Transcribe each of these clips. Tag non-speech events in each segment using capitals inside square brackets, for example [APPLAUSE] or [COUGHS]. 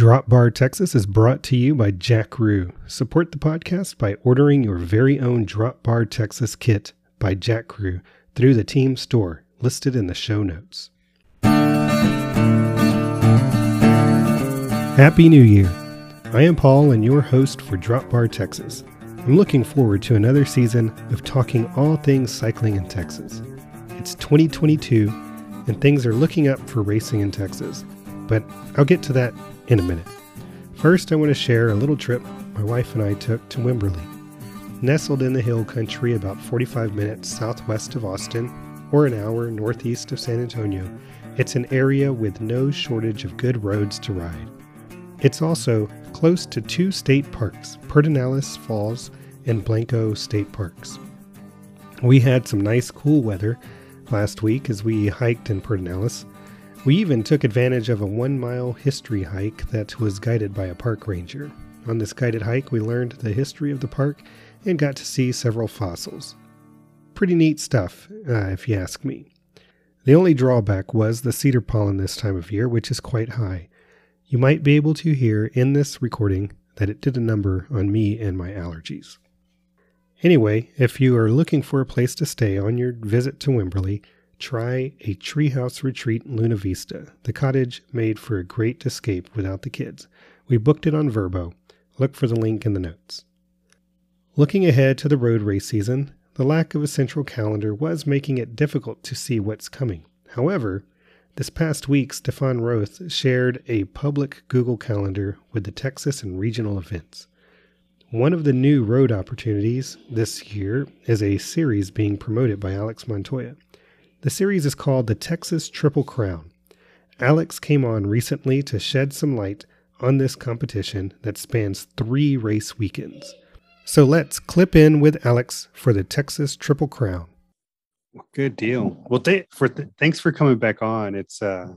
Drop Bar Texas is brought to you by Jakroo. Support the podcast by ordering your very own Drop Bar Texas kit by Jakroo through the team store listed in the show notes. Happy New Year! I am Paul and your host for Drop Bar Texas. I'm looking forward to another season of talking all things cycling in Texas. It's 2022 and things are looking up for racing in Texas, but I'll get to that in a minute. First, I want to share a little trip my wife and I took to Wimberley. Nestled in the hill country about 45 minutes southwest of Austin, or an hour northeast of San Antonio, it's an area with no shortage of good roads to ride. It's also close to two state parks, Pedernales Falls and Blanco State Parks. We had some nice cool weather last week as we hiked in Pedernales, we even took advantage of a one mile history hike that was guided by a park ranger. On this guided hike, we learned the history of the park and got to see several fossils. Pretty neat stuff, uh, if you ask me. The only drawback was the cedar pollen this time of year, which is quite high. You might be able to hear in this recording that it did a number on me and my allergies. Anyway, if you are looking for a place to stay on your visit to Wimberley, Try a treehouse retreat in Luna Vista. The cottage made for a great escape without the kids. We booked it on Vrbo. Look for the link in the notes. Looking ahead to the road race season, the lack of a central calendar was making it difficult to see what's coming. However, this past week, Stefan Roth shared a public Google Calendar with the Texas and regional events. One of the new road opportunities this year is a series being promoted by Alex Montoya. The series is called the Texas Triple Crown. Alex came on recently to shed some light on this competition that spans three race weekends. So let's clip in with Alex for the Texas Triple Crown. Good deal. Well, th- for th- thanks for coming back on. It's uh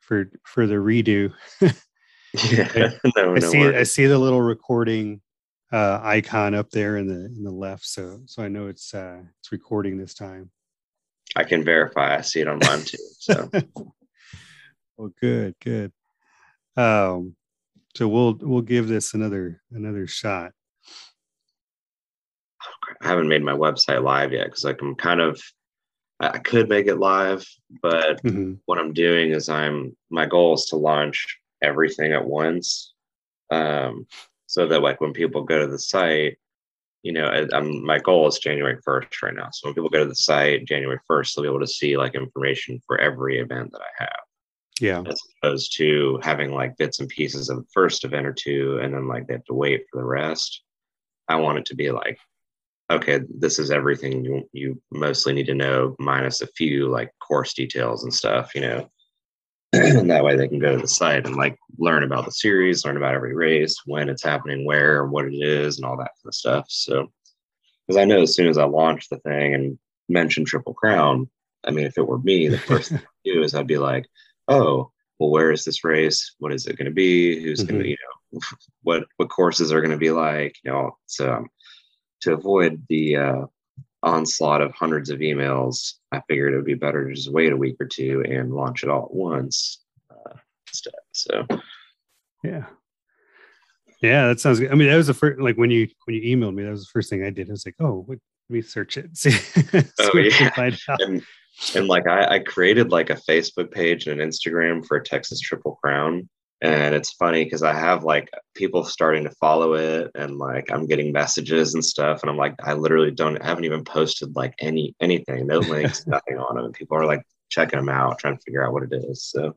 for for the redo. [LAUGHS] yeah, [LAUGHS] no, I no see worries. I see the little recording uh, icon up there in the in the left, so so I know it's uh, it's recording this time. I can verify. I see it on mine too. So, [LAUGHS] well, good, good. Um, so we'll we'll give this another another shot. I haven't made my website live yet because like I'm kind of I could make it live, but mm-hmm. what I'm doing is I'm my goal is to launch everything at once, um, so that like when people go to the site, you know, I, my goal is January 1st right now. So when people go to the site January 1st, they'll be able to see like information for every event that I have. Yeah. As opposed to having like bits and pieces of the first event or two, and then like they have to wait for the rest. I want it to be like, okay, this is everything you you mostly need to know, minus a few like course details and stuff, you know. [CLEARS THROAT] and that way they can go to the site and like learn about the series, learn about every race, when it's happening, where, what it is, and all that kind of stuff. So, because I know as soon as I launch the thing and mention Triple Crown, I mean, if it were me, the first thing [LAUGHS] I'd do is I'd be like, oh, well, where is this race? What is it going to be? Who's mm-hmm. going to, you know, [LAUGHS] what what courses are going to be like? You know, so um, to avoid the uh, onslaught of hundreds of emails, I figured it would be better to just wait a week or two and launch it all at once uh, instead. So, yeah, yeah, that sounds good. I mean, that was the first like when you when you emailed me, that was the first thing I did. I was like, oh, let me search it, [LAUGHS] see, oh, yeah. And, and like I, I created like a Facebook page and an Instagram for a Texas Triple Crown and it's funny because i have like people starting to follow it and like i'm getting messages and stuff and i'm like i literally don't I haven't even posted like any anything. No [LAUGHS] links nothing on them and people are like checking them out trying to figure out what it is. So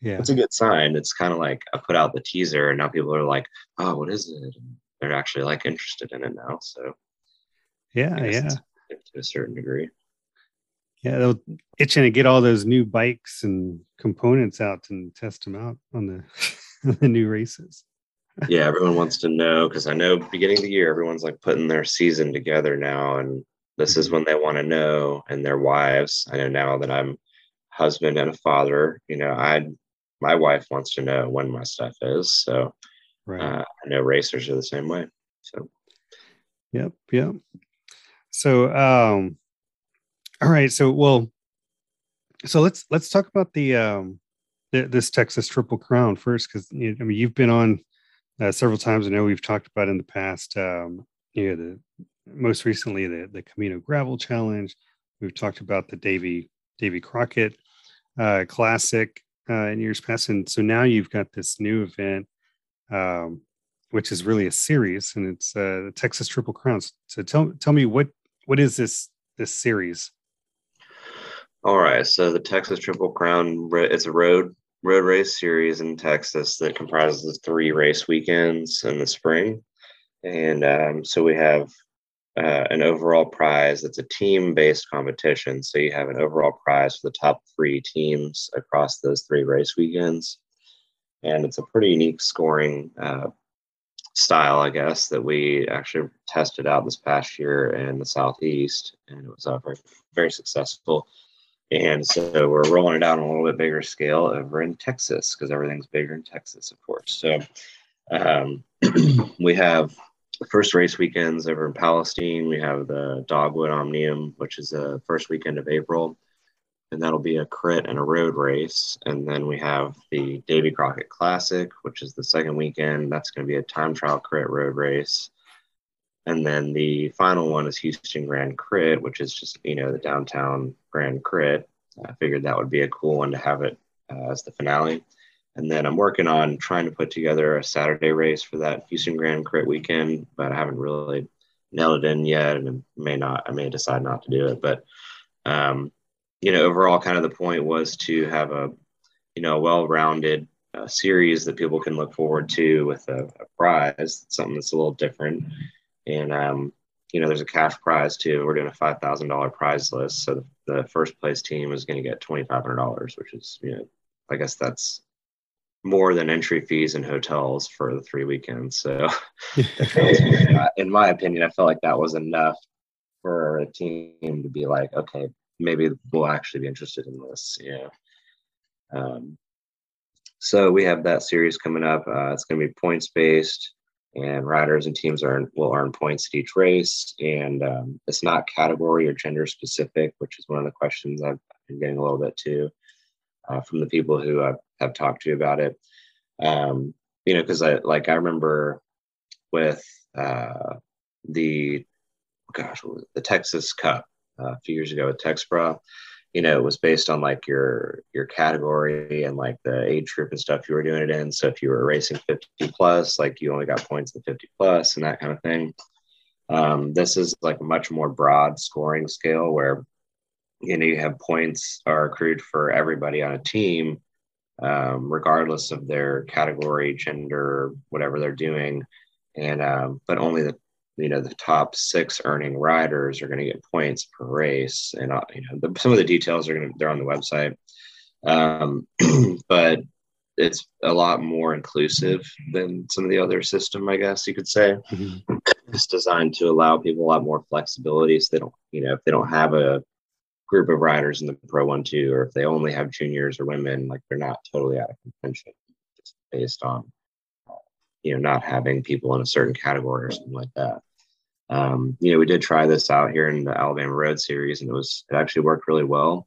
yeah. it's a good sign. It's kind of like i put out the teaser and now people are like oh what is it? And they're actually like interested in it now so yeah yeah. to a certain degree yeah, they'll itching to get all those new bikes and components out and test them out on the [LAUGHS] the new races. yeah, everyone wants to know because I know beginning of the year everyone's like putting their season together now, and this is mm-hmm. when they want to know, and their wives. I know now that I'm husband and a father. You know, I my wife wants to know when my stuff is, so right. uh, I know racers are the same way. So, yep, yep. So, um, all right. So, well, so let's let's talk about the um th- this Texas Triple Crown first, because you know, I mean you've been on uh, several times. I know we've talked about in the past. Um, you know, the most recently the the Camino Gravel Challenge. We've talked about the Davy Davy Crockett uh, Classic uh, in years past, and so now you've got this new event, um, which is really a series, and it's uh, the Texas Triple Crowns. So tell tell me what what is this this series? All right, so the Texas Triple Crown it's a road road race series in Texas that comprises the three race weekends in the spring, and um, so we have uh, an overall prize that's a team based competition. So you have an overall prize for the top three teams across those three race weekends. And it's a pretty unique scoring uh, style, I guess, that we actually tested out this past year in the Southeast. And it was uh, very, very successful. And so we're rolling it out on a little bit bigger scale over in Texas because everything's bigger in Texas, of course. So um, [CLEARS THROAT] we have the first race weekends over in Palestine. We have the Dogwood Omnium, which is the first weekend of April, and that'll be a crit and a road race. And then we have the Davy Crockett Classic, which is the second weekend. That's going to be a time trial crit road race. And then the final one is Houston Grand Crit, which is just, you know, the downtown Grand Crit. I figured that would be a cool one to have it uh, as the finale. And then I'm working on trying to put together a Saturday race for that Houston Grand Crit weekend, but I haven't really nailed it in yet, and may not. I may decide not to do it, but um, you know, overall, kind of the point was to have a you know well-rounded uh, series that people can look forward to with a, a prize, something that's a little different, and um, you know, there's a cash prize too. We're doing a five thousand dollar prize list, so the, first place team is going to get twenty five hundred dollars, which is you know, I guess that's more than entry fees and hotels for the three weekends. So, [LAUGHS] [LAUGHS] in my opinion, I felt like that was enough for a team to be like, okay, maybe we'll actually be interested in this. Yeah. Um, so we have that series coming up. Uh, it's going to be points based, and riders and teams earn will earn points at each race. And um, it's not category or gender specific, which is one of the questions I've been getting a little bit too uh, from the people who I've have talked to about it. Um, you know, because I like I remember with uh, the gosh, the Texas Cup uh, a few years ago with TXBRA. You know, it was based on like your your category and like the age group and stuff you were doing it in. So if you were racing 50 plus, like you only got points in 50 plus and that kind of thing. Um, this is like a much more broad scoring scale where you know you have points are accrued for everybody on a team um, regardless of their category, gender, whatever they're doing. And um, but only the you know the top six earning riders are going to get points per race, and uh, you know the, some of the details are going to they're on the website. Um, [CLEARS THROAT] but it's a lot more inclusive than some of the other system, I guess you could say. Mm-hmm. It's designed to allow people a lot more flexibility, so they don't, you know, if they don't have a group of riders in the Pro One Two, or if they only have juniors or women, like they're not totally out of contention, just based on you know not having people in a certain category or something like that. Um, you know, we did try this out here in the Alabama Road Series, and it was it actually worked really well.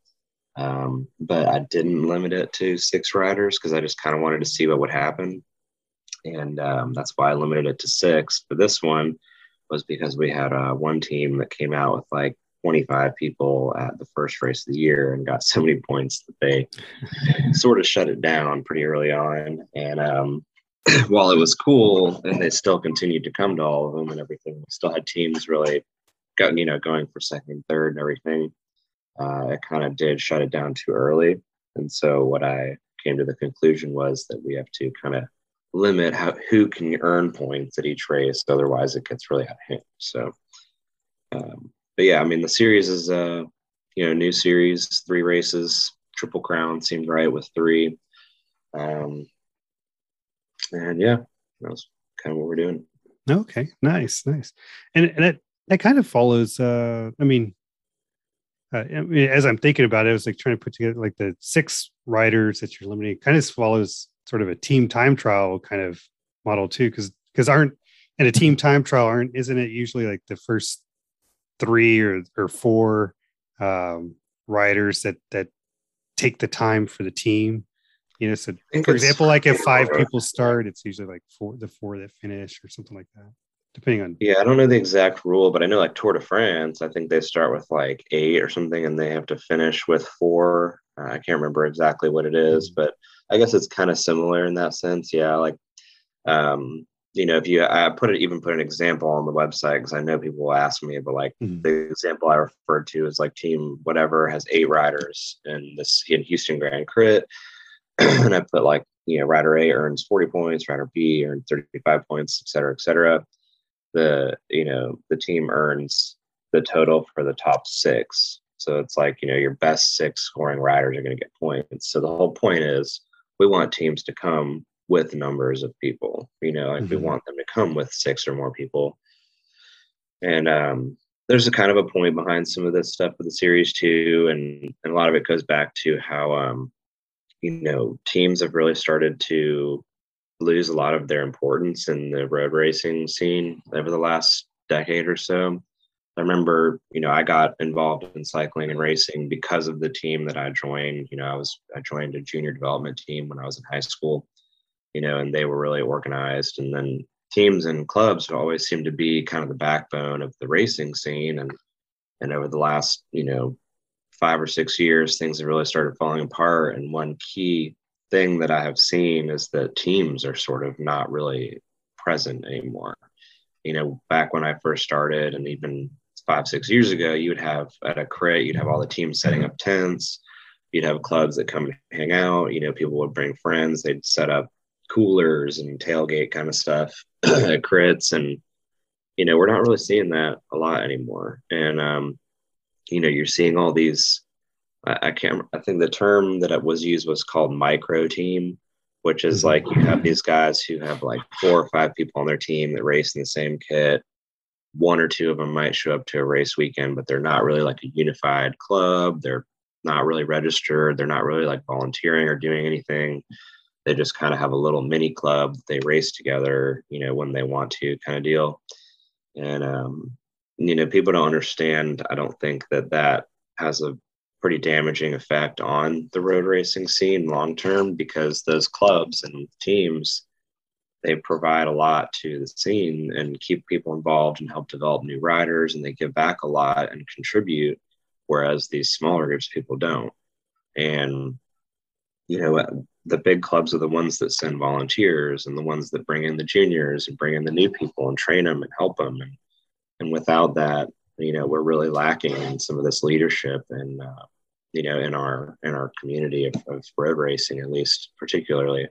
Um, but I didn't limit it to six riders because I just kind of wanted to see what would happen, and um, that's why I limited it to six. But this one, was because we had uh, one team that came out with like 25 people at the first race of the year and got [LAUGHS] so many points that they sort of shut it down pretty early on. And um, [CLEARS THROAT] while it was cool and they still continued to come to all of them and everything, we still had teams really got, you know, going for second third and everything. Uh, it kind of did shut it down too early. And so what I came to the conclusion was that we have to kind of limit how who can earn points at each race. Otherwise, it gets really out of hand. So um, but yeah, I mean the series is uh you know new series, three races, triple crown seemed right with three. Um, and yeah, that's kind of what we're doing. Okay, nice, nice, and and it that kind of follows. uh I mean, uh, I mean, as I'm thinking about it, I was like trying to put together like the six riders that you're limiting. Kind of follows sort of a team time trial kind of model too, because because aren't in a team time trial aren't isn't it usually like the first three or, or four um, riders that that take the time for the team You know, so for example, like if five people start, it's usually like four, the four that finish or something like that, depending on. Yeah, I don't know the exact rule, but I know like Tour de France, I think they start with like eight or something, and they have to finish with four. Uh, I can't remember exactly what it is, mm-hmm. but I guess it's kind of similar in that sense. Yeah, like um, you know, if you, I put it, even put an example on the website because I know people will ask me, but like mm-hmm. the example I referred to is like team whatever has eight riders in this in Houston Grand Crit. [CLEARS THROAT] and I put like, you know, rider A earns 40 points, rider B earns 35 points, et cetera, et cetera. The, you know, the team earns the total for the top six. So it's like, you know, your best six scoring riders are going to get points. So the whole point is we want teams to come with numbers of people. You know, like mm-hmm. we want them to come with six or more people. And um, there's a kind of a point behind some of this stuff with the series too, and, and a lot of it goes back to how um, you know teams have really started to lose a lot of their importance in the road racing scene over the last decade or so. I remember, you know, I got involved in cycling and racing because of the team that I joined. You know, I was I joined a junior development team when I was in high school, you know, and they were really organized. And then teams and clubs always seem to be kind of the backbone of the racing scene. And and over the last, you know, five or six years, things have really started falling apart. And one key thing that I have seen is that teams are sort of not really present anymore. You know, back when I first started, and even five, six years ago, you would have at a crit, you'd have all the teams setting up tents. You'd have clubs that come and hang out. You know, people would bring friends. They'd set up coolers and tailgate kind of stuff [CLEARS THROAT] at crits and you know we're not really seeing that a lot anymore and um you know you're seeing all these I, I can't i think the term that it was used was called micro team which is mm-hmm. like you have these guys who have like four or five people on their team that race in the same kit. One or two of them might show up to a race weekend but they're not really like a unified club. They're not really registered. They're not really like volunteering or doing anything. They just kind of have a little mini club they race together you know when they want to kind of deal. And um, you know people don't understand i don't think that that has a pretty damaging effect on the road racing scene long term because those clubs and teams they provide a lot to the scene and keep people involved and help develop new riders and they give back a lot and contribute whereas these smaller groups people don't. And you know the big clubs are the ones that send volunteers and the ones that bring in the juniors and bring in the new people and train them and help them and and without that you know we're really lacking in some of this leadership and uh, you know in our in our community of, of road racing at least particularly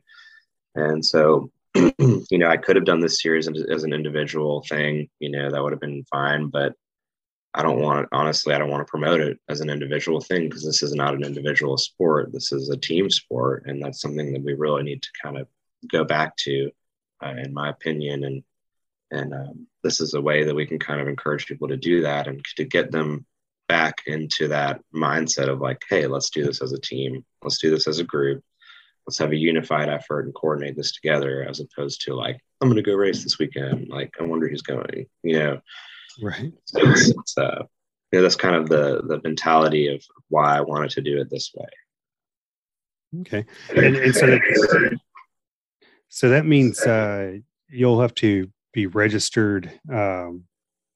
and so [CLEARS THROAT] you know i could have done this series as an individual thing you know that would have been fine but I don't want to honestly, I don't want to promote it as an individual thing because this is not an individual sport. This is a team sport. And that's something that we really need to kind of go back to, uh, in my opinion. And, and um, this is a way that we can kind of encourage people to do that and to get them back into that mindset of like, hey, let's do this as a team. Let's do this as a group. Let's have a unified effort and coordinate this together as opposed to like, I'm going to go race this weekend. Like, I wonder who's going, you know Right. So it's, it's uh, you know, that's kind of the the mentality of why I wanted to do it this way. Okay, and, and so that, so that means uh, you'll have to be registered um,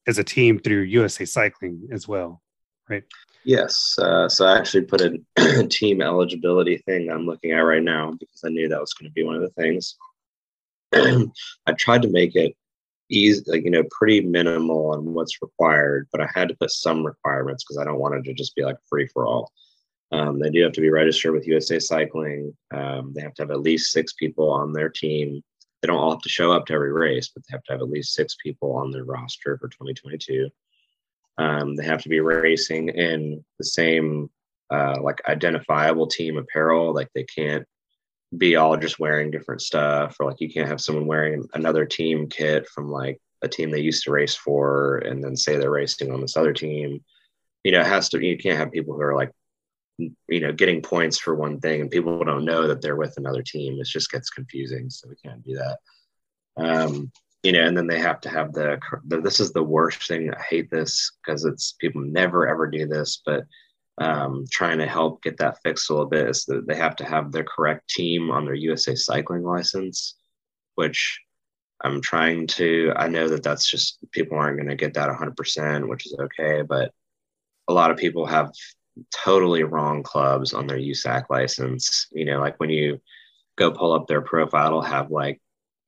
as a team through USA Cycling as well, right? Yes. Uh, so I actually put [CLEARS THROAT] a team eligibility thing I'm looking at right now because I knew that was going to be one of the things. [CLEARS THROAT] I tried to make it easy, like, you know, pretty minimal on what's required, but I had to put some requirements because I don't want it to just be like free for all. Um, they do have to be registered with USA Cycling. Um, they have to have at least six people on their team. They don't all have to show up to every race, but they have to have at least six people on their roster for 2022. Um, they have to be racing in the same uh, like identifiable team apparel. Like they can't be all just wearing different stuff or like you can't have someone wearing another team kit from like a team they used to race for and then say they're racing on this other team you know it has to you can't have people who are like you know getting points for one thing and people don't know that they're with another team it just gets confusing so we can't do that um you know and then they have to have the, the this is the worst thing i hate this because it's people never ever do this but um, trying to help get that fixed a little bit is that they have to have their correct team on their USA cycling license, which I'm trying to. I know that that's just people aren't going to get that 100%, which is okay, but a lot of people have totally wrong clubs on their USAC license. You know, like when you go pull up their profile, it'll have like,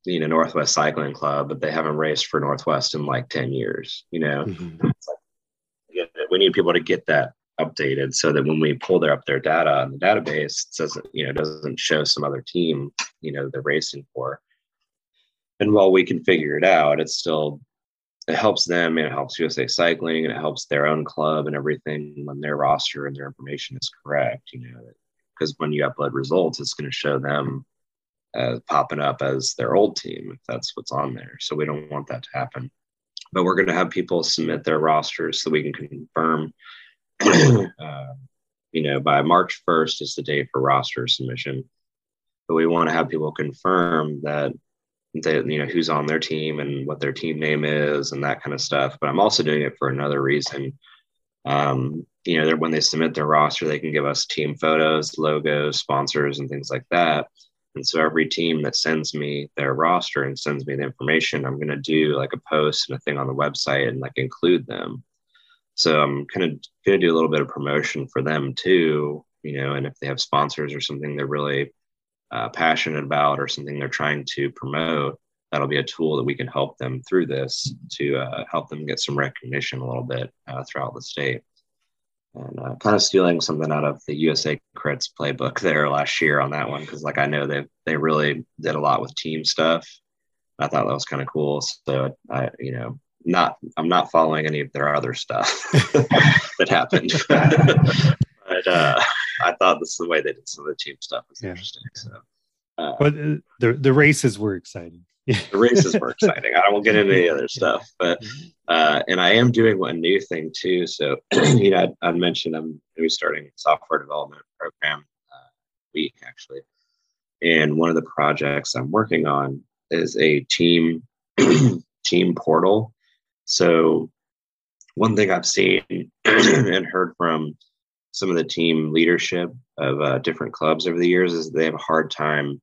you know, Northwest Cycling Club, but they haven't raced for Northwest in like 10 years, you know? Mm-hmm. Like, we need people to get that updated so that when we pull their up their data in the database, it doesn't, you know doesn't show some other team you know they're racing for. And while we can figure it out, it's still it helps them and it helps USA Cycling and it helps their own club and everything when their roster and their information is correct. You know, because when you upload results, it's going to show them uh, popping up as their old team if that's what's on there. So we don't want that to happen. But we're going to have people submit their rosters so we can confirm [CLEARS THROAT] uh, you know, by March 1st is the date for roster submission. But we want to have people confirm that they, you know, who's on their team and what their team name is and that kind of stuff. But I'm also doing it for another reason. Um, you know, when they submit their roster, they can give us team photos, logos, sponsors, and things like that. And so every team that sends me their roster and sends me the information, I'm going to do like a post and a thing on the website and like include them. So I'm kind of going to do a little bit of promotion for them too, you know, and if they have sponsors or something they're really uh, passionate about or something they're trying to promote, that'll be a tool that we can help them through this to uh, help them get some recognition a little bit uh, throughout the state. And uh, kind of stealing something out of the USA Crits playbook [LAUGHS] there last year on that one because, like, I know they they really did a lot with team stuff. I thought that was kind of cool. So I, you know, not I'm not following any of their other stuff [LAUGHS] that happened. [LAUGHS] but uh, I thought this is the way they did some of the team stuff was yeah. interesting. So, uh, but uh, the the races were exciting. the races were exciting. I won't get into any other [LAUGHS] stuff, but uh, and I am doing one new thing too. So [CLEARS THROAT] you know, I, I mentioned I'm going to be starting a software development program uh, week actually, and one of the projects I'm working on is a team [CLEARS THROAT] team portal so, one thing I've seen [CLEARS THROAT] and heard from some of the team leadership of uh, different clubs over the years is they have a hard time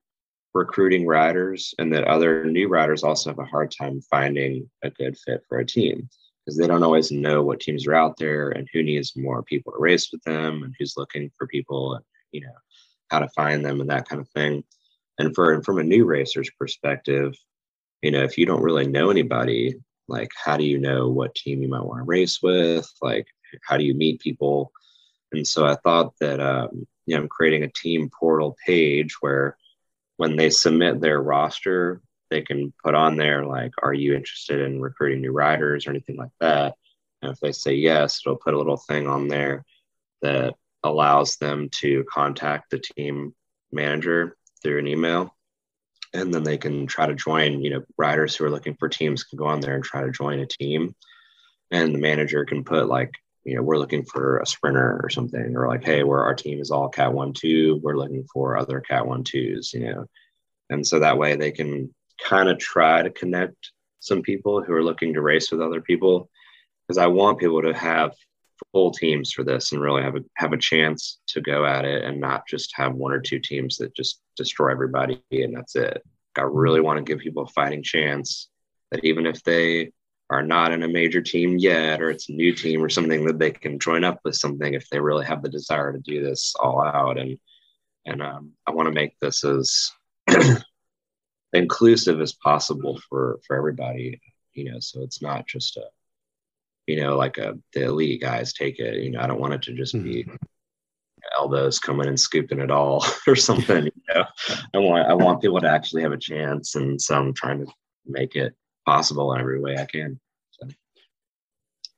recruiting riders, and that other new riders also have a hard time finding a good fit for a team. Because they don't always know what teams are out there and who needs more people to race with them and who's looking for people and you know how to find them and that kind of thing. And for and from a new racer's perspective, you know, if you don't really know anybody, like how do you know what team you might want to race with? Like how do you meet people and so i thought that um, you know i'm creating a team portal page where when they submit their roster they can put on there like are you interested in recruiting new riders or anything like that? And if they say yes it'll put a little thing on there that allows them to contact the team manager through an email. And then they can try to join you know riders who are looking for teams can go on there and try to join a team. And the manager can put like you know we're looking for a sprinter or something or like hey we're our team is all cat one two we're looking for other cat one twos you know and so that way they can kind of try to connect some people who are looking to race with other people because i want people to have full teams for this and really have a have a chance to go at it and not just have one or two teams that just destroy everybody and that's it. I really want to give people a fighting chance that even if they are not in a major team yet or it's a new team or something that they can join up with something if they really have the desire to do this all out and and um, I want to make this as [CLEARS THROAT] inclusive as possible for for everybody you know so it's not just a you know, like a, the elite guys take it. You know, I don't want it to just be mm-hmm. elbows coming and scooping it all [LAUGHS] or something. You know, I want I want people to actually have a chance, and so I'm trying to make it possible in every way I can. So.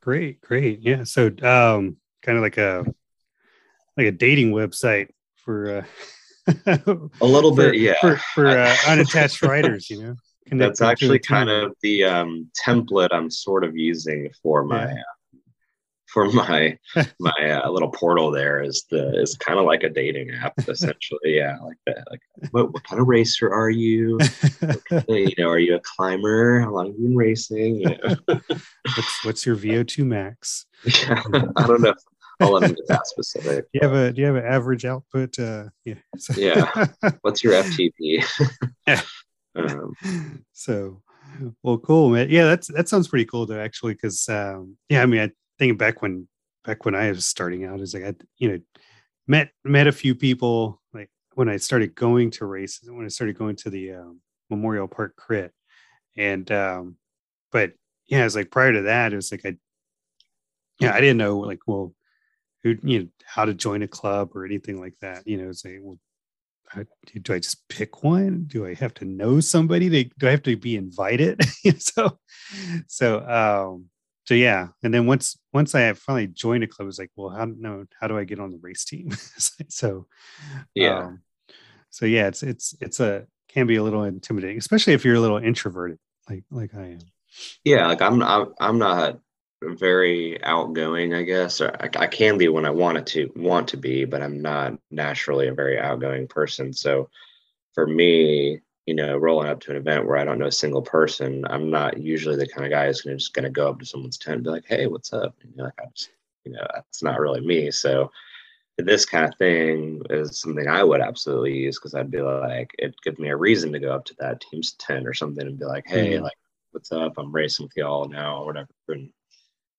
Great, great, yeah. So, um, kind of like a like a dating website for uh, a little for, bit, yeah, for, for uh, [LAUGHS] unattached writers, you know that's actually kind of the um, template I'm sort of using for my yeah. For my my uh, little portal. There is the is kind of like a dating app essentially. [LAUGHS] yeah, like that. Like what, what kind of racer are you? [LAUGHS] you know, are you a climber? How long have you been racing? You know? [LAUGHS] what's what's your VO2 max? Yeah, I don't know. I'll let him get that specific. Do you have a do you have an average output? Uh, yeah. yeah. What's your FTP? um, so, well, cool, man. Yeah, that's that sounds pretty cool though, actually, because um, yeah, I mean, I think back when back when I was starting out, is like I you know met met a few people like when I started going to races when I started going to the um, Memorial Park Crit, and um, but yeah, it's like prior to that, it was like I yeah I didn't know like well who you know how to join a club or anything like that. You know, it's like well. do I just pick one? Do I have to know somebody? do I have to be invited? [LAUGHS] so, so, um, so yeah. And then once, once I finally joined a club, I was like, well, how no, how do I get on the race team? [LAUGHS] so, yeah. Um, so yeah, it's, it's, it's a, can be a little intimidating, especially if you're a little introverted, like, like I am. Yeah. Like I'm, I'm, I'm not very outgoing, I guess. I, I, can be when I wanted to want to be, but I'm not naturally a very outgoing person. So for me, you know, rolling up to an event where I don't know a single person, I'm not usually the kind of guy who's gonna just gonna go up to someone's tent and be like, "Hey, what's up?" And you're like, I just, you know, that's not really me. So this kind of thing is something I would absolutely use because I'd be like, it gives me a reason to go up to that team's tent or something and be like, "Hey, mm-hmm. like, what's up? I'm racing with y'all now, or whatever." And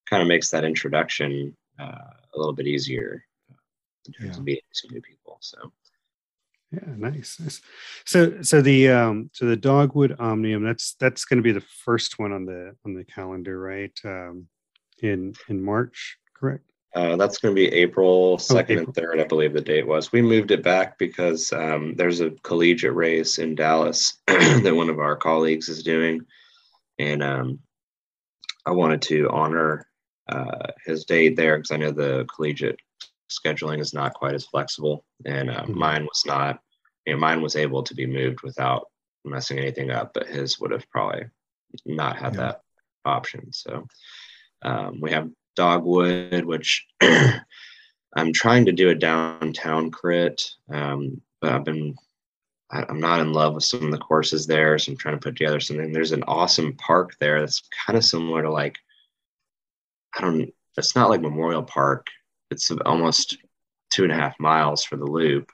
kind of makes that introduction uh, a little bit easier in terms yeah. of meeting some new people. So. Yeah, nice, nice. So, so the um, so the Dogwood Omnium that's that's going to be the first one on the on the calendar, right? Um, in in March, correct? Uh, that's going to be April 2nd oh, April. and 3rd, I believe the date was. We moved it back because um, there's a collegiate race in Dallas [CLEARS THROAT] that one of our colleagues is doing. And um, I wanted to honor uh, his date there because I know the collegiate scheduling is not quite as flexible, and uh, mm-hmm. mine was not. You know, mine was able to be moved without messing anything up, but his would have probably not had yeah. that option. So um, we have Dogwood, which [CLEARS THROAT] I'm trying to do a downtown crit, um, but I've been I'm not in love with some of the courses there, so I'm trying to put together something. There's an awesome park there that's kind of similar to like I don't, it's not like Memorial Park. It's almost two and a half miles for the loop.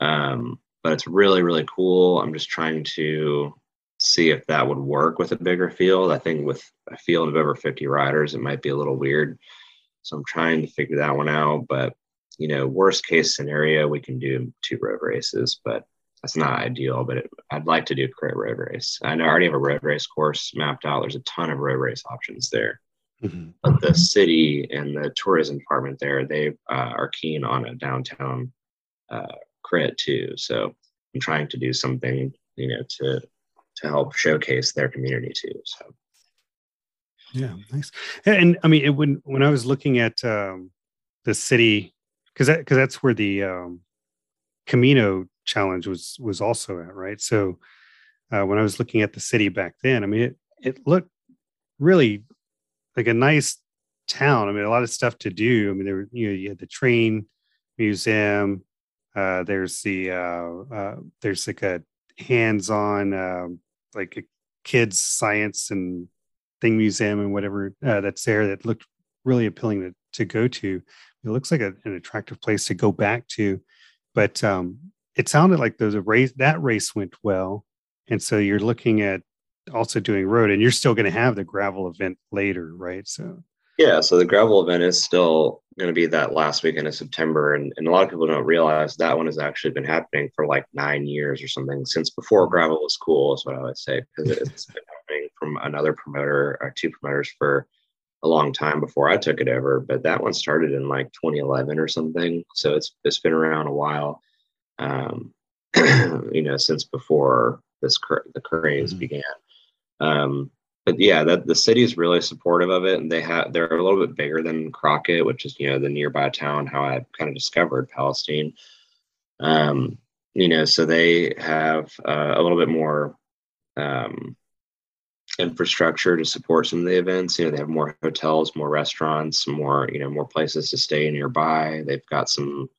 Um, but it's really, really cool. I'm just trying to see if that would work with a bigger field. I think with a field of over 50 riders, it might be a little weird. So I'm trying to figure that one out. But, you know, worst case scenario, we can do two road races, but that's not ideal. But it, I'd like to do a road race. I know I already have a road race course mapped out. There's a ton of road race options there. Mm-hmm. But the city and the tourism department there, they uh, are keen on a downtown uh, crit too. So I'm trying to do something, you know, to to help showcase their community too. So yeah, nice. And I mean, it, when when I was looking at um, the city, because that because that's where the um, Camino challenge was was also at, right? So uh, when I was looking at the city back then, I mean, it it looked really like a nice town. I mean, a lot of stuff to do. I mean, there you know you had the train museum. Uh, there's the uh, uh, there's like a hands-on um, like a kids science and thing museum and whatever uh, that's there that looked really appealing to, to go to. It looks like a, an attractive place to go back to, but um, it sounded like those race that race went well, and so you're looking at also doing road and you're still going to have the gravel event later right? So yeah so the gravel event is still going to be that last weekend of september and, and a lot of people don't realize that one has actually been happening for like nine years or something since before gravel was cool is what i would say because it's been happening from another promoter or two promoters for a long time before i took it over but that one started in like 2011 or something so it's it's been around a while. Um, [CLEARS THROAT] you know since before this the craze mm-hmm. began um, but yeah, that the city is really supportive of it, and they have they're a little bit bigger than Crockett, which is you know the nearby town. How I kind of discovered Palestine. Um, you know, so they have uh, a little bit more um, infrastructure to support some of the events. You know, they have more hotels, more restaurants, more you know more places to stay nearby. They've got some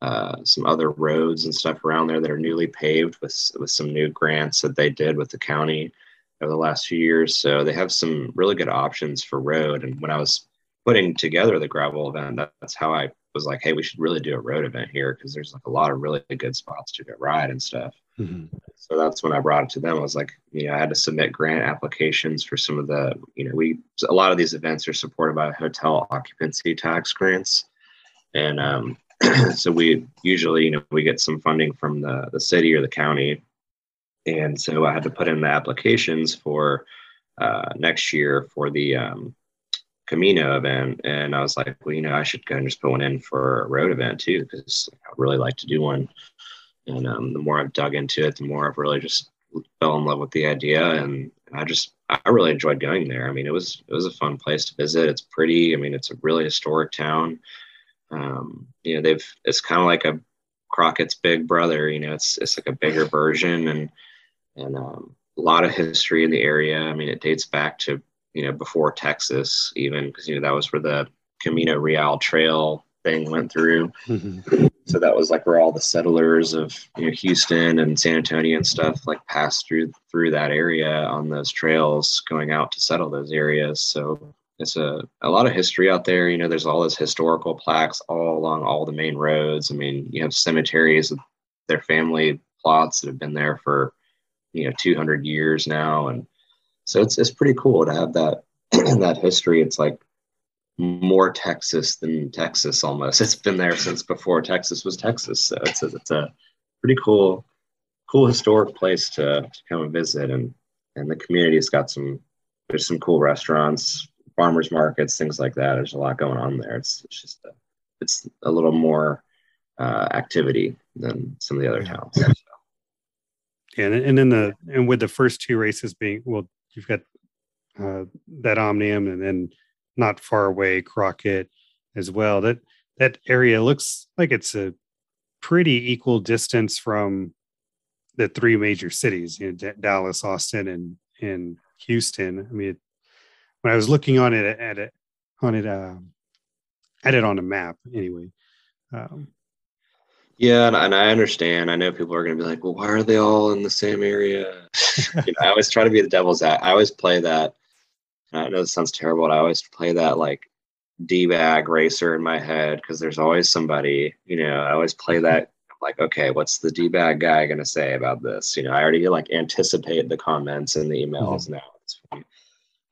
uh, some other roads and stuff around there that are newly paved with with some new grants that they did with the county over the last few years. So they have some really good options for road. And when I was putting together the gravel event, that, that's how I was like, hey, we should really do a road event here because there's like a lot of really good spots to go ride and stuff. Mm-hmm. So that's when I brought it to them. I was like, you know, I had to submit grant applications for some of the, you know, we a lot of these events are supported by hotel occupancy tax grants, and um, [CLEARS THROAT] so we usually, you know, we get some funding from the the city or the county, and so I had to put in the applications for uh, next year for the um, Camino event, and I was like, well, you know, I should go and just put one in for a road event too, because I really like to do one. And um, the more I've dug into it, the more I've really just fell in love with the idea, and I just I really enjoyed going there. I mean, it was it was a fun place to visit. It's pretty. I mean, it's a really historic town. Um, you know, they've it's kind of like a Crockett's big brother. You know, it's it's like a bigger version, and and um, a lot of history in the area. I mean, it dates back to you know, before Texas, even because you know that was where the Camino Real Trail thing went through. [LAUGHS] So that was like where all the settlers of you know Houston and San Antonio and stuff like passed through through that area on those trails going out to settle those areas. So it's a, a lot of history out there. You know, there's all those historical plaques all along all the main roads. I mean, you have cemeteries with their family plots that have been there for, you know, 200 years now. And so it's it's pretty cool to have that [CLEARS THROAT] that history. It's like more Texas than Texas almost. It's been there since before Texas was Texas. So it's a, it's a pretty cool cool historic place to, to come and visit and and the community's got some there's some cool restaurants, farmers markets, things like that. There's a lot going on there. It's, it's just a, it's a little more uh, activity than some of the other towns. Yeah, and, and then the and with the first two races being well you've got uh, that Omnium, and then not far away Crockett as well. That that area looks like it's a pretty equal distance from the three major cities, you know, D- Dallas, Austin, and and Houston. I mean, when I was looking on it at it on it uh, at it on a map, anyway. Um, yeah, and, I understand. I know people are going to be like, "Well, why are they all in the same area?" [LAUGHS] you know, I always try to be the devil's advocate. I always play that. I know this sounds terrible, but I always play that like d bag racer in my head because there's always somebody. You know, I always play that. like, okay, what's the d bag guy going to say about this? You know, I already like anticipate the comments and the emails mm-hmm. now.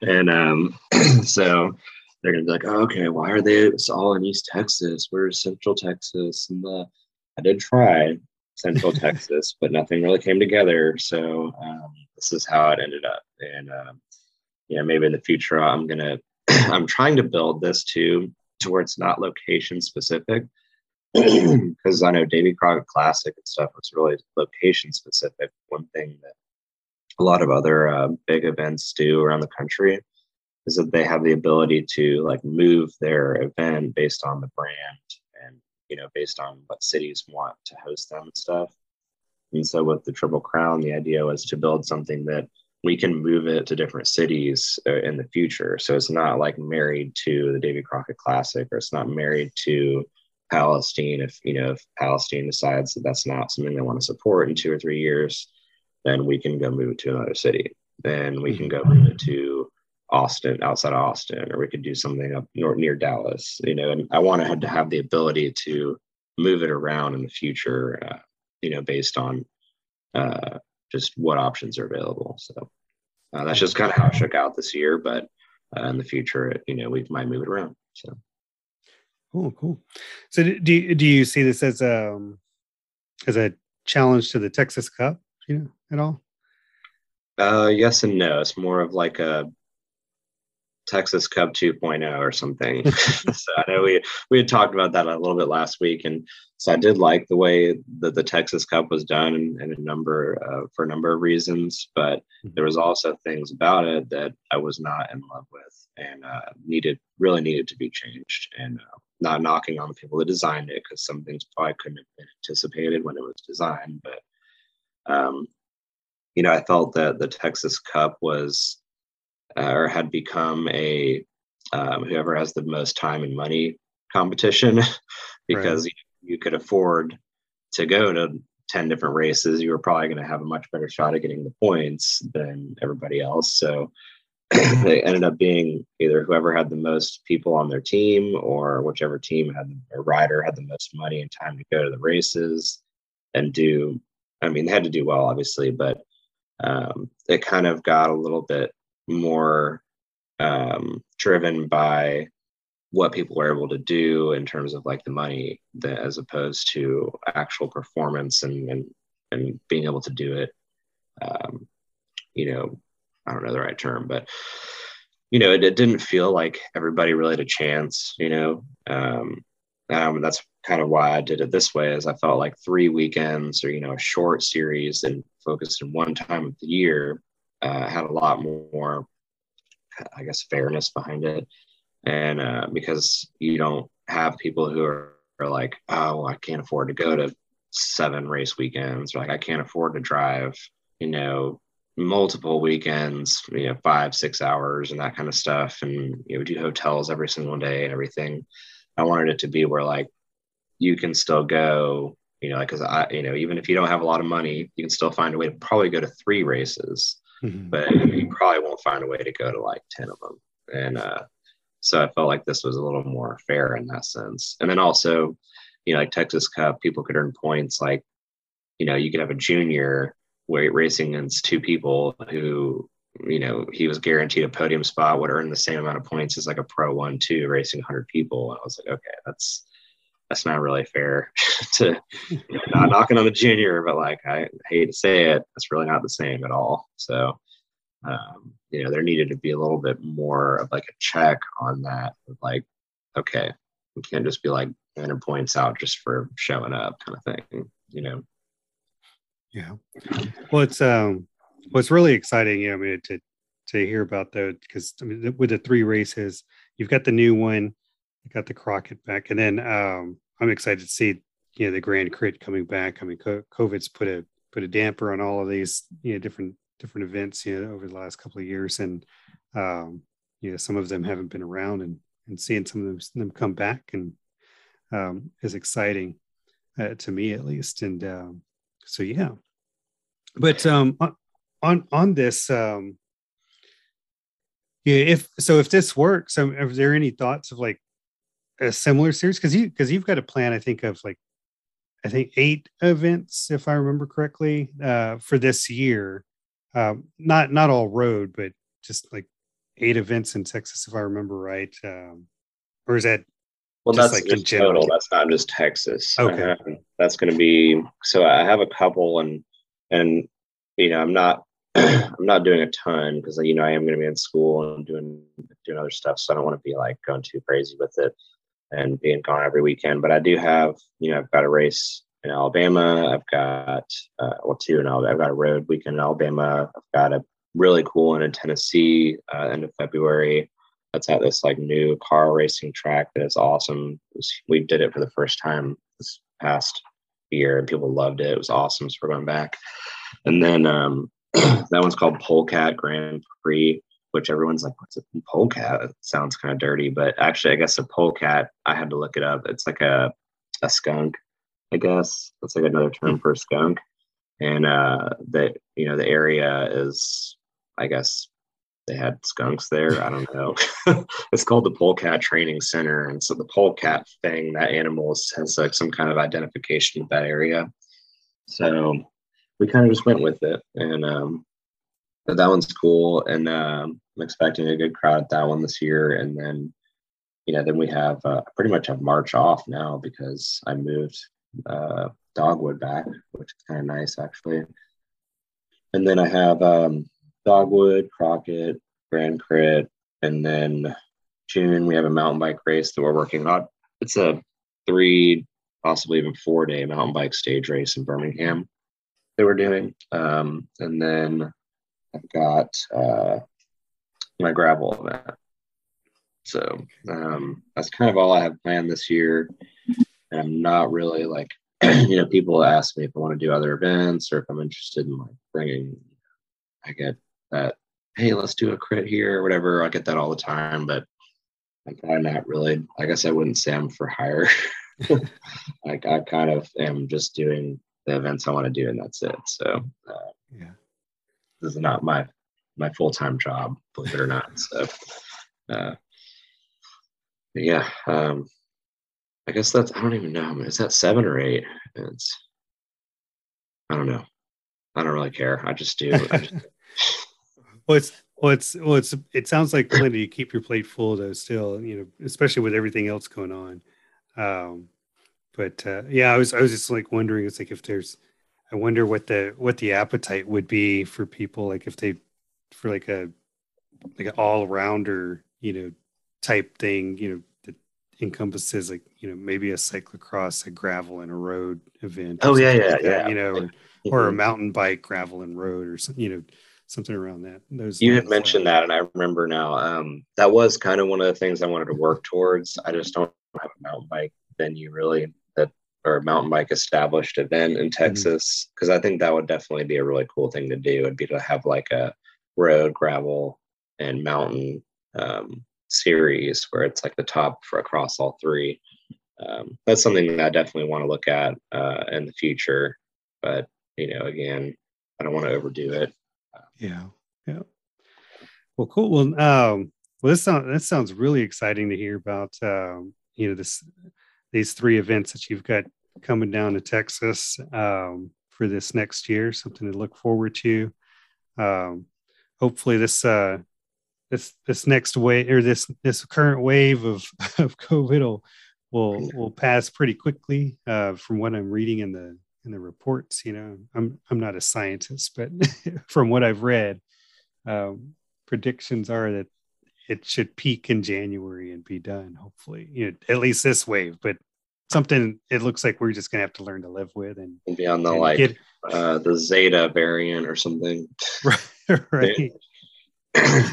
And um, [CLEARS THROAT] so they're going to be like, oh, okay, why are they it's all in East Texas? Where's Central Texas and the I did try Central Texas, but nothing really came together. So um, this is how it ended up. And um, yeah, maybe in the future I'm gonna [CLEARS THROAT] I'm trying to build this too to where it's not location specific. [CLEARS THROAT] Because I know Davy Crockett Classic and stuff was really location specific. One thing that a lot of other uh, big events do around the country is that they have the ability to like move their event based on the brand you know, based on what cities want to host them and stuff. And so with the Triple Crown, the idea was to build something that we can move it to different cities uh, in the future. So it's not like married to the Davy Crockett Classic, or it's not married to Palestine. If you know, if Palestine decides that that's not something they want to support in two or three years, then we can go move it to another city. Then we can go move it to Austin, outside of Austin, or we could do something up near, near Dallas, you know, and I want to have to have the ability to move it around in the future, uh, you know, based on uh, just what options are available. So uh, that's just kind of how it shook out this year, but uh, in the future, you know, we might move it around. So. Cool, cool. So do you, do you see this as a um, as a challenge to the Texas Cup, you know, at all? Uh, yes and no. It's more of like a Texas Cup 2.0 or something. [LAUGHS] so I know we we had talked about that a little bit last week, and so I did like the way that the Texas Cup was done, and, a number uh, for a number of reasons. But mm-hmm. there was also things about it that I was not in love with, and uh, needed really needed to be changed. And uh, not knocking on the people that designed it, because some things probably couldn't have been anticipated when it was designed, but. Um, you know, I felt that the Texas Cup was uh, or had become a um, whoever has the most time and money competition. [LAUGHS] Because right. you, you could afford to go to 10 different races you were probably going to have a much better shot at getting the points than everybody else. So [CLEARS THROAT] they ended up being either whoever had the most people on their team or whichever team had a rider had the most money and time to go to the races and do i mean they had to do well obviously but um, it kind of got a little bit more um, driven by what people were able to do in terms of like the money that, as opposed to actual performance and, and and being able to do it um, you know i don't know the right term but you know it, it didn't feel like everybody really had a chance you know? Um, um, that's kind of why i did it this way is i felt like three weekends or you know a short series and focused in one time of the year uh, had a lot more i guess fairness behind it. And uh, because you don't have people who are, are like oh i can't afford to go to seven race weekends or like i can't afford to drive you know multiple weekends you know five six hours and that kind of stuff. And you know do hotels every single day and everything. I wanted it to be where like you can still go you know because i you know even if you don't have a lot of money you can still find a way to probably go to three races mm-hmm. but you probably won't find a way to go to like 10 of them and uh so I felt like this was a little more fair in that sense. And then also, you know, like Texas Cup, people could earn points. Like, you know, you could have a junior weight racing against two people who, you know, he was guaranteed a podium spot, would earn the same amount of points as like a pro one, two racing 100 people. And I was like, okay, that's that's not really fair [LAUGHS] to you know, not knocking on the junior, but like I hate to say it, it's really not the same at all. So um, you know, there needed to be a little bit more of like a check on that. Like, okay, we can't just be like 100 points out just for showing up kind of thing, you know? Yeah. Well, it's, um, what's really exciting, you know, I mean, to, to hear about that, because I mean, with the three races, you've got the new one, got the Crockett back, and then um, I'm excited to see, you know, the Grand Crit coming back. I mean, COVID's put a put a damper on all of these, you know, different different events you know over the last couple of years. And um you know some of them haven't been around and and seeing some of them, them come back and um is exciting uh, to me at least. And um so yeah. But um on on this um yeah if so if this works um, are there any thoughts of like a similar series because you because you've got a plan i think of like i think eight events if i remember correctly uh for this year um, not not all road, but just like eight events in Texas, if I remember right. Um, or is that well? That's like just total. That's not just Texas. Okay, uh, that's going to be. So I have a couple, and and you know I'm not [CLEARS THROAT] I'm not doing a ton because you know I am going to be in school and doing doing other stuff, so I don't want to be like going too crazy with it and being gone every weekend. But I do have you know I've got a race in Alabama. I've got uh, well two in Alabama. I've got a road weekend in Alabama. I've got a really cool one in Tennessee uh, end of February. That's at this like new car racing track that is awesome. Was, we did it for the first time this past year, and people loved it. It was awesome, so we're going back. And then um, [CLEARS THROAT] that one's called Polecat Grand Prix, which everyone's like, "What's a polecat?" It sounds kind of dirty, but actually, I guess a polecat. I had to look it up. It's like a a skunk I guess that's like another term for a skunk. And uh, that you know the area is, I guess they had skunks there. I don't know. [LAUGHS] it's called the polecat training center, and so the polecat thing, that animal has like some kind of identification with that area. So we kind of just went with it, and um, but that one's cool. And um, I'm expecting a good crowd at that one this year, and then you know, then we have uh, pretty much have March off now because I moved uh, Dogwood back, which is kind of nice actually. And then I have um, Dogwood, Crockett, Grand Crit, and then June we have a mountain bike race that we're working on. It's a three, possibly even four day mountain bike stage race in Birmingham that we're doing. Um, and then I've got uh, my gravel event. So um, that's kind of all I have planned this year. And I'm not really like, [CLEARS THROAT] you know, people ask me if I want to do other events or if I'm interested in like bringing, I get that, hey, let's do a crit here or whatever. I get that all the time, but I'm not really, I guess I wouldn't say I'm for hire. [LAUGHS] like I kind of am just doing the events I want to do and that's it. So, uh, yeah, this is not my my full time job, believe it or not. So, uh, yeah, um, I guess that's I don't even know. Is that seven or eight? It's I don't know. I don't really care. I just do. I just, [LAUGHS] well, it's well, it's well, it's it sounds like plenty. You keep your plate full though, still, you know, especially with everything else going on. Um, but uh, yeah, I was I was just like wondering, it's like if there's, I wonder what the what the appetite would be for people, like if they, for like a, like an all rounder, you know, type thing, you know, that encompasses like you know maybe a cyclocross, a gravel and a road event. Oh yeah, yeah, like yeah. You know, or, or a mountain bike, gravel and road, or something. You know something around that. Those you had mentioned that, and I remember now. Um, that was kind of one of the things I wanted to work towards. I just don't have a mountain bike venue really or mountain bike established event in mm-hmm. Texas because mm-hmm. I think that would definitely be a really cool thing to do. It'd be to have like a road, gravel, and mountain um, series where it's like the top for across all three. Um, that's something that I definitely want to look at uh, in the future. But you know, again, I don't want to overdo it. Yeah. Yeah. Well, cool. Well, um, well, this sounds this sounds really exciting to hear about. Um, you know, this these three events that you've got coming down to Texas um, for this next year. Something to look forward to. Um, hopefully, this uh, this this next wave or this this current wave of [LAUGHS] of COVID will will will pass pretty quickly. Uh, from what I'm reading in the in the reports. You know, I'm I'm not a scientist, but [LAUGHS] from what I've read, um, predictions are that it should peak in January and be done. Hopefully, you know, at least this wave. But something it looks like we're just gonna have to learn to live with and, be on the like get, uh, the Zeta variant or something. [LAUGHS] Right. right.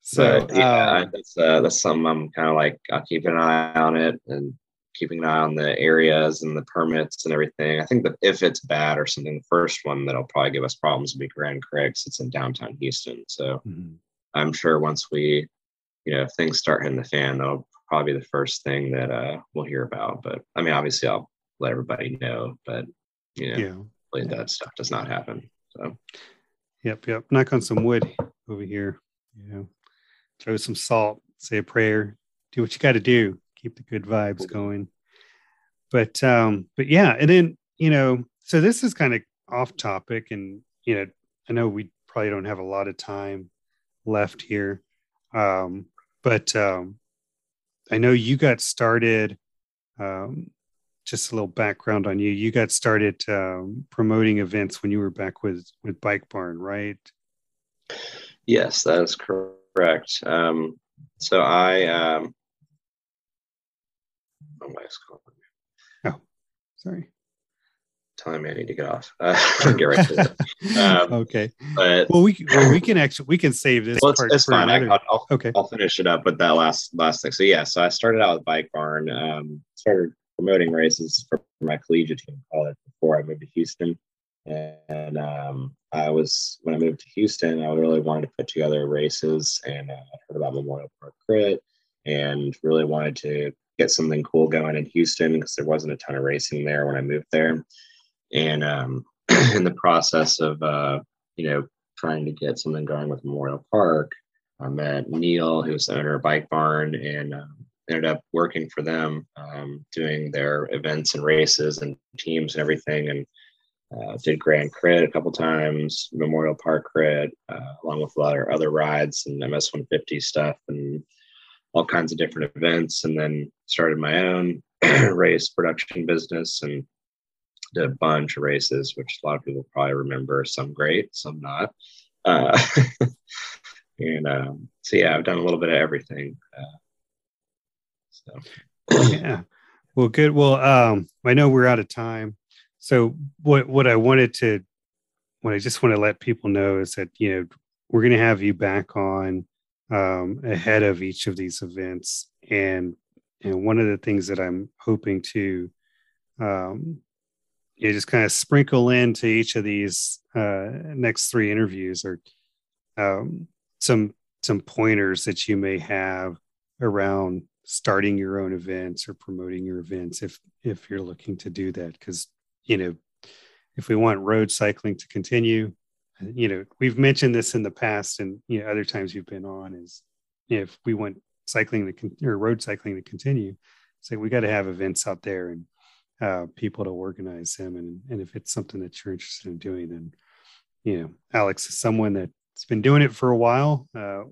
so but, yeah, um, that's uh, that's something I'm kind of like I'll keep an eye on it and keeping an eye on the areas and the permits and everything. I think that if it's bad or something, the first one that'll probably give us problems will be Grand Crit. It's in downtown Houston. So mm-hmm. I'm sure once we, you know, if things start hitting the fan, that'll probably the first thing that uh, we'll hear about. But I mean, obviously, I'll let everybody know. But you know, yeah. that stuff does not happen. So, yep, yep. Knock on some wood over here. You know, throw some salt, say a prayer, do what you got to do keep the good vibes going. But um, but yeah, and then you know, so this is kind of off topic, and you know, I know we probably don't have a lot of time left here, um, but um, I know you got started. Um, just a little background on you. You got started um, promoting events when you were back with with Bike Barn, right? Yes, that is correct. Um, so I um, my wife's calling. Oh, sorry. Telling me I need to get off. Uh, [LAUGHS] get right to it. Um, [LAUGHS] okay. But well, we well, we can actually we can save this. Well, it's, it's fine. Another... I, will okay. I'll finish it up with that last last thing. So yeah, so I started out with Bike Barn. Um, started promoting races for my collegiate team, it, before I moved to Houston. And um, I was when I moved to Houston, I really wanted to put together races, and uh, I heard about Memorial Park Crit, and really wanted to get something cool going in Houston because there wasn't a ton of racing there when I moved there. And um, [CLEARS THROAT] in the process of, uh, you know, trying to get something going with Memorial Park, I met Neil, who's the owner of Bike Barn, and um, ended up working for them, um, doing their events and races and teams and everything. And uh, did Grand Crit a couple times, Memorial Park Crit, uh, along with a lot of other rides and MS 150 stuff. And all kinds of different events and then started my own [CLEARS THROAT] race production business and did a bunch of races, which a lot of people probably remember, some great, some not. Uh, [LAUGHS] and um, so, yeah, I've done a little bit of everything. Uh, so, [CLEARS THROAT] yeah. Well, good. Well, um, I know we're out of time. So, what, what I wanted to, what I just want to let people know is that, you know, we're going to have you back on um, ahead of each of these events. And and one of the things that I'm hoping to um, you just kind of sprinkle into each of these uh, next three interviews or um, some some pointers that you may have around starting your own events or promoting your events if if you're looking to do that. Because you know if we want road cycling to continue you know, we've mentioned this in the past, and you know, other times you've been on is if we want cycling to or road cycling to continue, so we got to have events out there and uh, people to organize them, and and if it's something that you're interested in doing, then you know, Alex is someone that's been doing it for a while, uh,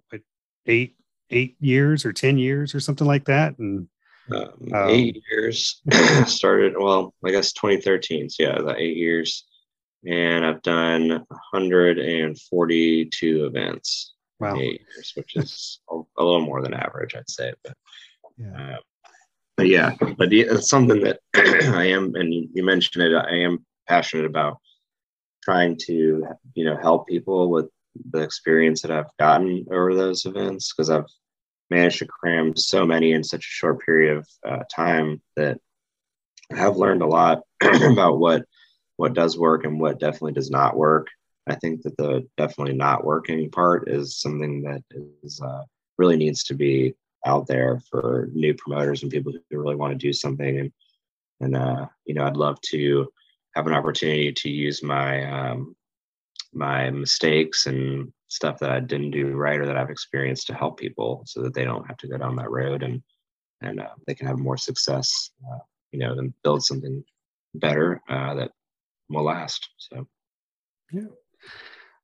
eight eight years or ten years or something like that, and um, um, eight years [COUGHS] [COUGHS] started well i guess 2013 so yeah that eight years. And i've done 142 events wow. eight years which [LAUGHS] is a, a, little more than average i'd say but yeah. but yeah but it's something that [CLEARS THROAT] i am and you mentioned it i am passionate about trying to you know help people with the experience that i've gotten over those events because i've managed to cram so many in such a short period of uh, time that I have learned a lot [CLEARS THROAT] about what what does work and what definitely does not work. I think that the definitely not working part is something that is uh, really needs to be out there for new promoters and people who really want to do something. And and uh, you know, I'd love to have an opportunity to use my um, my mistakes and stuff that I didn't do right or that I've experienced to help people so that they don't have to go down that road and and uh, they can have more success, uh, you know, and build something better uh, that will last. So, yeah.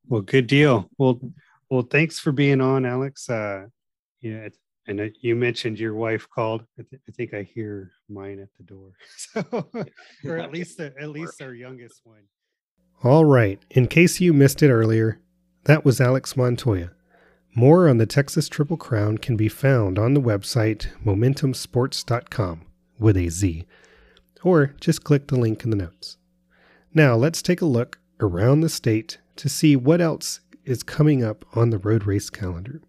Well, good deal. Well, well, thanks for being on, Alex. Uh, yeah, and you mentioned your wife called. I, th- I think I hear mine at the door. [LAUGHS] So, or at least the, at least our youngest one. All right. In case you missed it earlier, that was Alex Montoya. More on the Texas Triple Crown can be found on the website momentumsportz.com with a Z, or just click the link in the notes. Now let's take a look around the state to see what else is coming up on the road race calendar.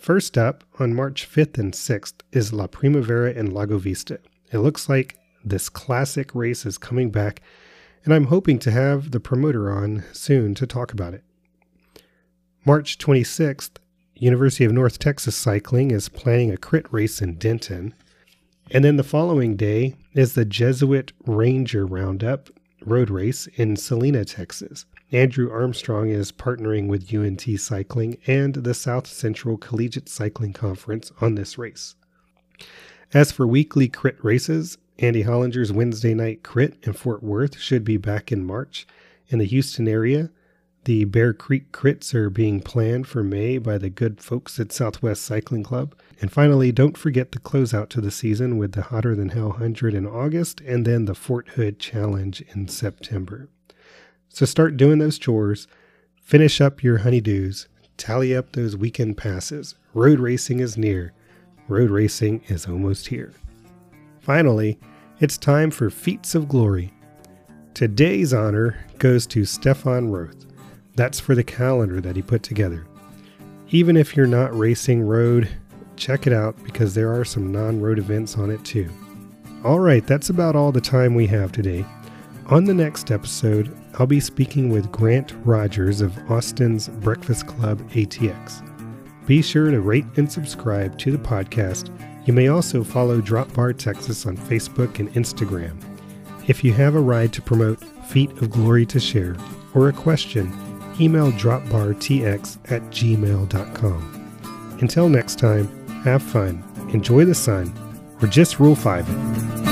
First up, on March 5th and 6th, is La Primavera in Lago Vista. It looks like this classic race is coming back and I'm hoping to have the promoter on soon to talk about it. March 26th, University of North Texas Cycling is planning a crit race in Denton. And then the following day is the Jesuit Ranger Roundup road race in Celina, Texas. Andrew Armstrong is partnering with UNT Cycling and the South Central Collegiate Cycling Conference on this race. As for weekly crit races, Andy Hollinger's Wednesday night crit in Fort Worth should be back in March. In the Houston area, the Bear Creek crits are being planned for May by the good folks at Southwest Cycling Club. And finally, don't forget the close out to the season with the Hotter Than Hell 100 in August and then the Fort Hood Challenge in September. So start doing those chores, finish up your honeydews, tally up those weekend passes. Road racing is near. Road racing is almost here. Finally, it's time for Feats of Glory. Today's honor goes to Stefan Roth. That's for the calendar that he put together. Even if you're not racing road, check it out because there are some non road events on it too. All right, that's about all the time we have today. On the next episode, I'll be speaking with Grant Rogers of Austin's Breakfast Club ATX. Be sure to rate and subscribe to the podcast you may also follow Drop Bar Texas on Facebook and Instagram. If you have a ride to promote, feat of glory to share, or a question, email dropbartx at gmail.com. Until next time, have fun, enjoy the sun, or just rule 5